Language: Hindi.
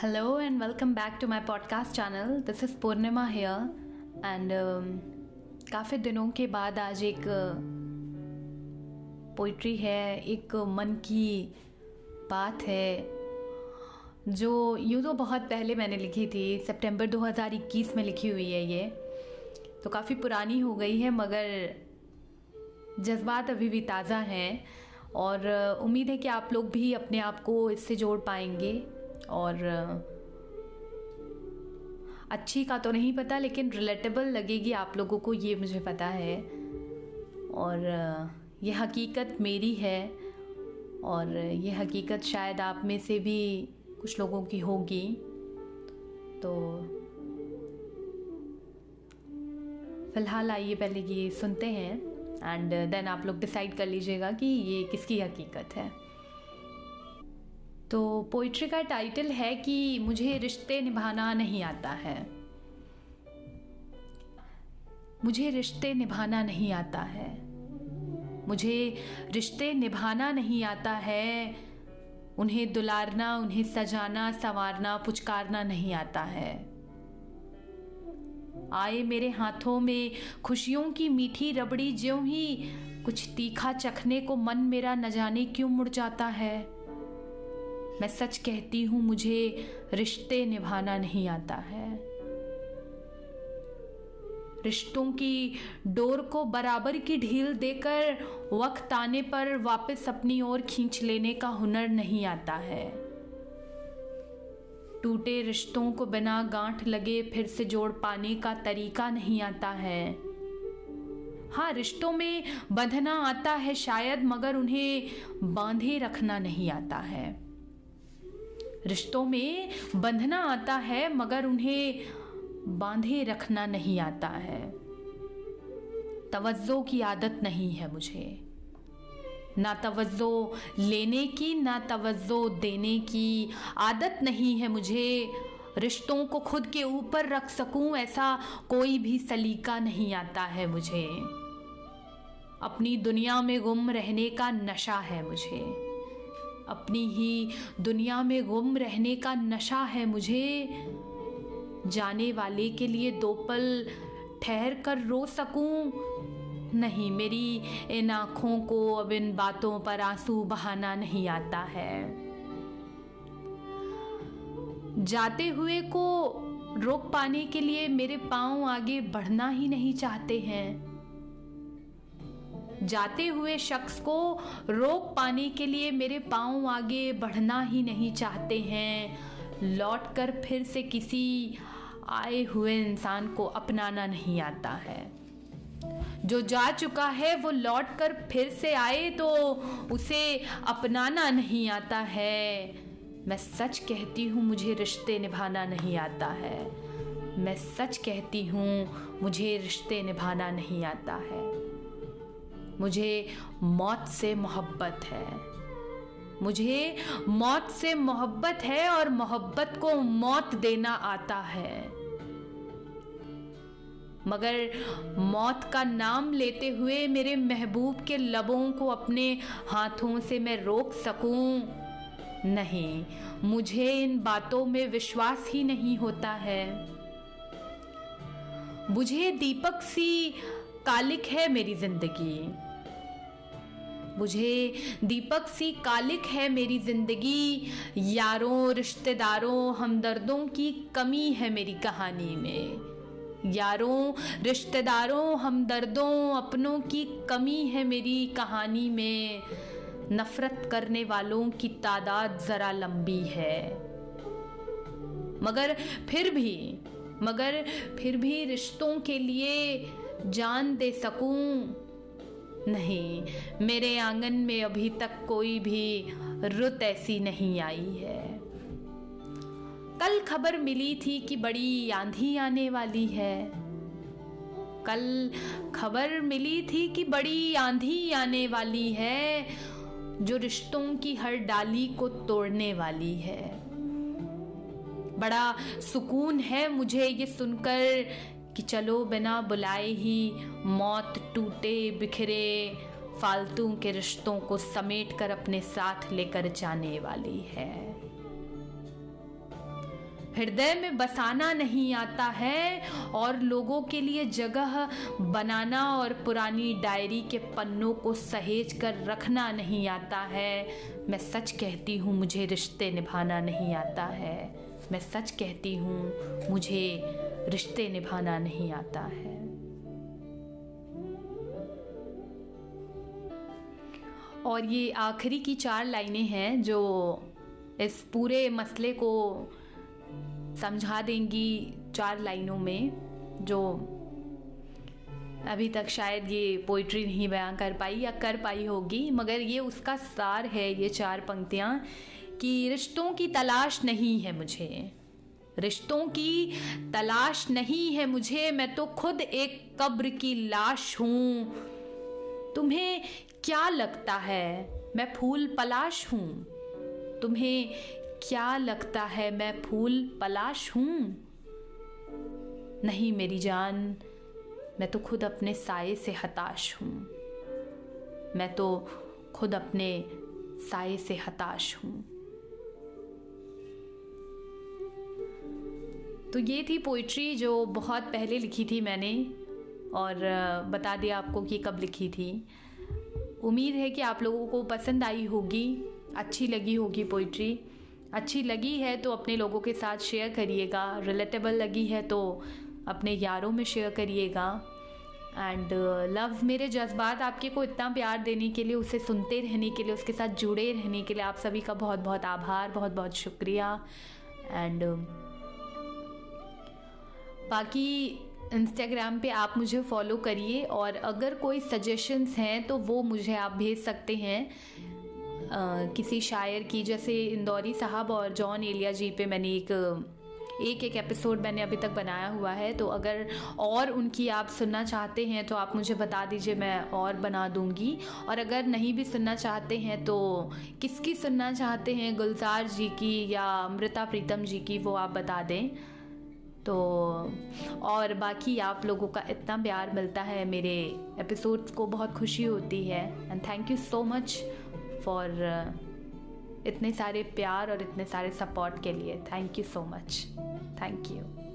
And welcome back to my podcast channel. This is Purnima here. And um, काफ़ी दिनों के बाद आज एक पोइट्री है एक मन की बात है जो यूँ तो बहुत पहले मैंने लिखी थी। सितंबर 2021 में लिखी हुई है ये। तो काफ़ी पुरानी हो गई है मगर जज्बात अभी भी ताज़ा हैं। और उम्मीद है कि आप लोग भी अपने आप को इससे जोड़ पाएँगे। और अच्छी का तो नहीं पता, लेकिन रिलेटेबल लगेगी आप लोगों को, ये मुझे पता है। और ये हकीकत मेरी है, और ये हकीकत शायद आप में से भी कुछ लोगों की होगी। तो फ़िलहाल आइए पहले ये सुनते हैं एंड देन आप लोग डिसाइड कर लीजिएगा कि ये किसकी हकीकत है। तो पोइट्री का टाइटल है कि मुझे रिश्ते निभाना नहीं आता है। मुझे रिश्ते निभाना नहीं आता है। मुझे रिश्ते निभाना नहीं आता है। उन्हें दुलारना, उन्हें सजाना, संवारना, पुचकारना नहीं आता है। आए मेरे हाथों में खुशियों की मीठी रबड़ी, ज्यों ही कुछ तीखा चखने को मन मेरा न जाने क्यों मुड़ जाता है। मैं सच कहती हूँ, मुझे रिश्ते निभाना नहीं आता है। रिश्तों की डोर को बराबर की ढील देकर वक्त आने पर वापस अपनी ओर खींच लेने का हुनर नहीं आता है। टूटे रिश्तों को बिना गांठ लगे फिर से जोड़ पाने का तरीका नहीं आता है। हाँ रिश्तों में बंधना आता है शायद, मगर उन्हें बांधे रखना नहीं आता है। रिश्तों में बंधना आता है, मगर उन्हें बांधे रखना नहीं आता है। तवज्जो की आदत नहीं है मुझे। ना तवज्जो लेने की, ना तवज्जो देने की आदत नहीं है मुझे। रिश्तों को खुद के ऊपर रख सकूँ, ऐसा कोई भी सलीका नहीं आता है मुझे। अपनी दुनिया में गुम रहने का नशा है मुझे। अपनी ही दुनिया में गुम रहने का नशा है मुझे। जाने वाले के लिए दो पल ठहर कर रो सकूँ? नहीं, मेरी इन आँखों को अब इन बातों पर आँसू बहाना नहीं आता है। जाते हुए को रोक पाने के लिए मेरे पाँव आगे बढ़ना ही नहीं चाहते हैं। जाते हुए शख्स को रोक पाने के लिए मेरे पाँव आगे बढ़ना ही नहीं चाहते हैं। लौट कर फिर से किसी आए हुए इंसान को अपनाना नहीं आता है। जो जा चुका है, वो लौट कर फिर से आए तो उसे अपनाना नहीं आता है। मैं सच कहती हूँ, मुझे रिश्ते निभाना नहीं आता है। मैं सच कहती हूँ, मुझे रिश्ते निभाना नहीं आता है। मुझे मौत से मोहब्बत है। मुझे मौत से मोहब्बत है और मोहब्बत को मौत देना आता है। मगर मौत का नाम लेते हुए मेरे महबूब के लबों को अपने हाथों से मैं रोक सकूँ? नहीं, मुझे इन बातों में विश्वास ही नहीं होता है। मुझे दीपक सी कालिक है मेरी ज़िंदगी। मुझे दीपक सी कालिक है मेरी ज़िंदगी। यारों, रिश्तेदारों, हमदर्दों की कमी है मेरी कहानी में। यारों, रिश्तेदारों, हमदर्दों, अपनों की कमी है मेरी कहानी में। नफरत करने वालों की तादाद ज़रा लंबी है। मगर फिर भी, मगर फिर भी रिश्तों के लिए जान दे सकूँ। नहीं। मेरे आँगन में अभी तक कोई भी रुत ऐसी नहीं आई है। कल खबर मिली थी कि बड़ी आंधी आने वाली है। कल खबर मिली थी कि बड़ी आंधी आने वाली है, जो रिश्तों की हर डाली को तोड़ने वाली है। बड़ा सुकून है मुझे ये सुनकर कि चलो बिना बुलाए ही मौत टूटे, बिखरे फालतू के रिश्तों को समेट कर अपने साथ लेकर जाने वाली है। हृदय में बसाना नहीं आता है और लोगों के लिए जगह बनाना और पुरानी डायरी के पन्नों को सहेज कर रखना नहीं आता है। मैं सच कहती हूँ, मुझे रिश्ते निभाना नहीं आता है। मैं सच कहती हूँ, मुझे रिश्ते निभाना नहीं आता है। और ये आखिरी की चार लाइनें हैं जो इस पूरे मसले को समझा देंगी चार लाइनों में, जो अभी तक शायद ये पोइट्री नहीं बयां कर पाई या कर पाई होगी, मगर ये उसका सार है, ये चार पंक्तियाँ, कि रिश्तों की तलाश नहीं है मुझे। रिश्तों की तलाश नहीं है मुझे, मैं तो खुद एक कब्र की लाश हूँ। तुम्हें क्या लगता है मैं फूल पलाश हूँ? तुम्हें क्या लगता है मैं फूल पलाश हूँ? नहीं मेरी जान, मैं तो खुद अपने साय से हताश हूँ। मैं तो खुद अपने साय से हताश हूँ। तो ये थी पोइट्री जो बहुत पहले लिखी थी मैंने और बता दिया आपको कि कब लिखी थी। उम्मीद है कि आप लोगों को पसंद आई होगी, अच्छी लगी होगी पोइट्री अच्छी लगी है तो अपने लोगों के साथ शेयर करिएगा। रिलेटेबल लगी है तो अपने यारों में शेयर करिएगा। एंड लव्स मेरे जज्बात आपके को इतना प्यार देने के लिए, उसे सुनते रहने के लिए, उसके साथ जुड़े रहने के लिए आप सभी का बहुत बहुत आभार बहुत बहुत शुक्रिया एंड बाकी इंस्टाग्राम पे आप मुझे फॉलो करिए और अगर कोई सजेशंस हैं तो वो मुझे आप भेज सकते हैं। आ, किसी शायर की जैसे इंदौरी साहब और जॉन एलिया जी पे मैंने एक एक एक एपिसोड मैंने अभी तक बनाया हुआ है। तो अगर और उनकी आप सुनना चाहते हैं तो आप मुझे बता दीजिए मैं और बना दूँगी। और अगर नहीं भी सुनना चाहते हैं तो किसकी सुनना चाहते हैं? गुलजार जी की या अमृता प्रीतम जी की वो आप बता दें। तो और बाकी आप लोगों का इतना प्यार मिलता है मेरे एपिसोड्स को, बहुत खुशी होती है। And thank you so much for इतने सारे प्यार और इतने सारे सपोर्ट के लिए। Thank you so much thank you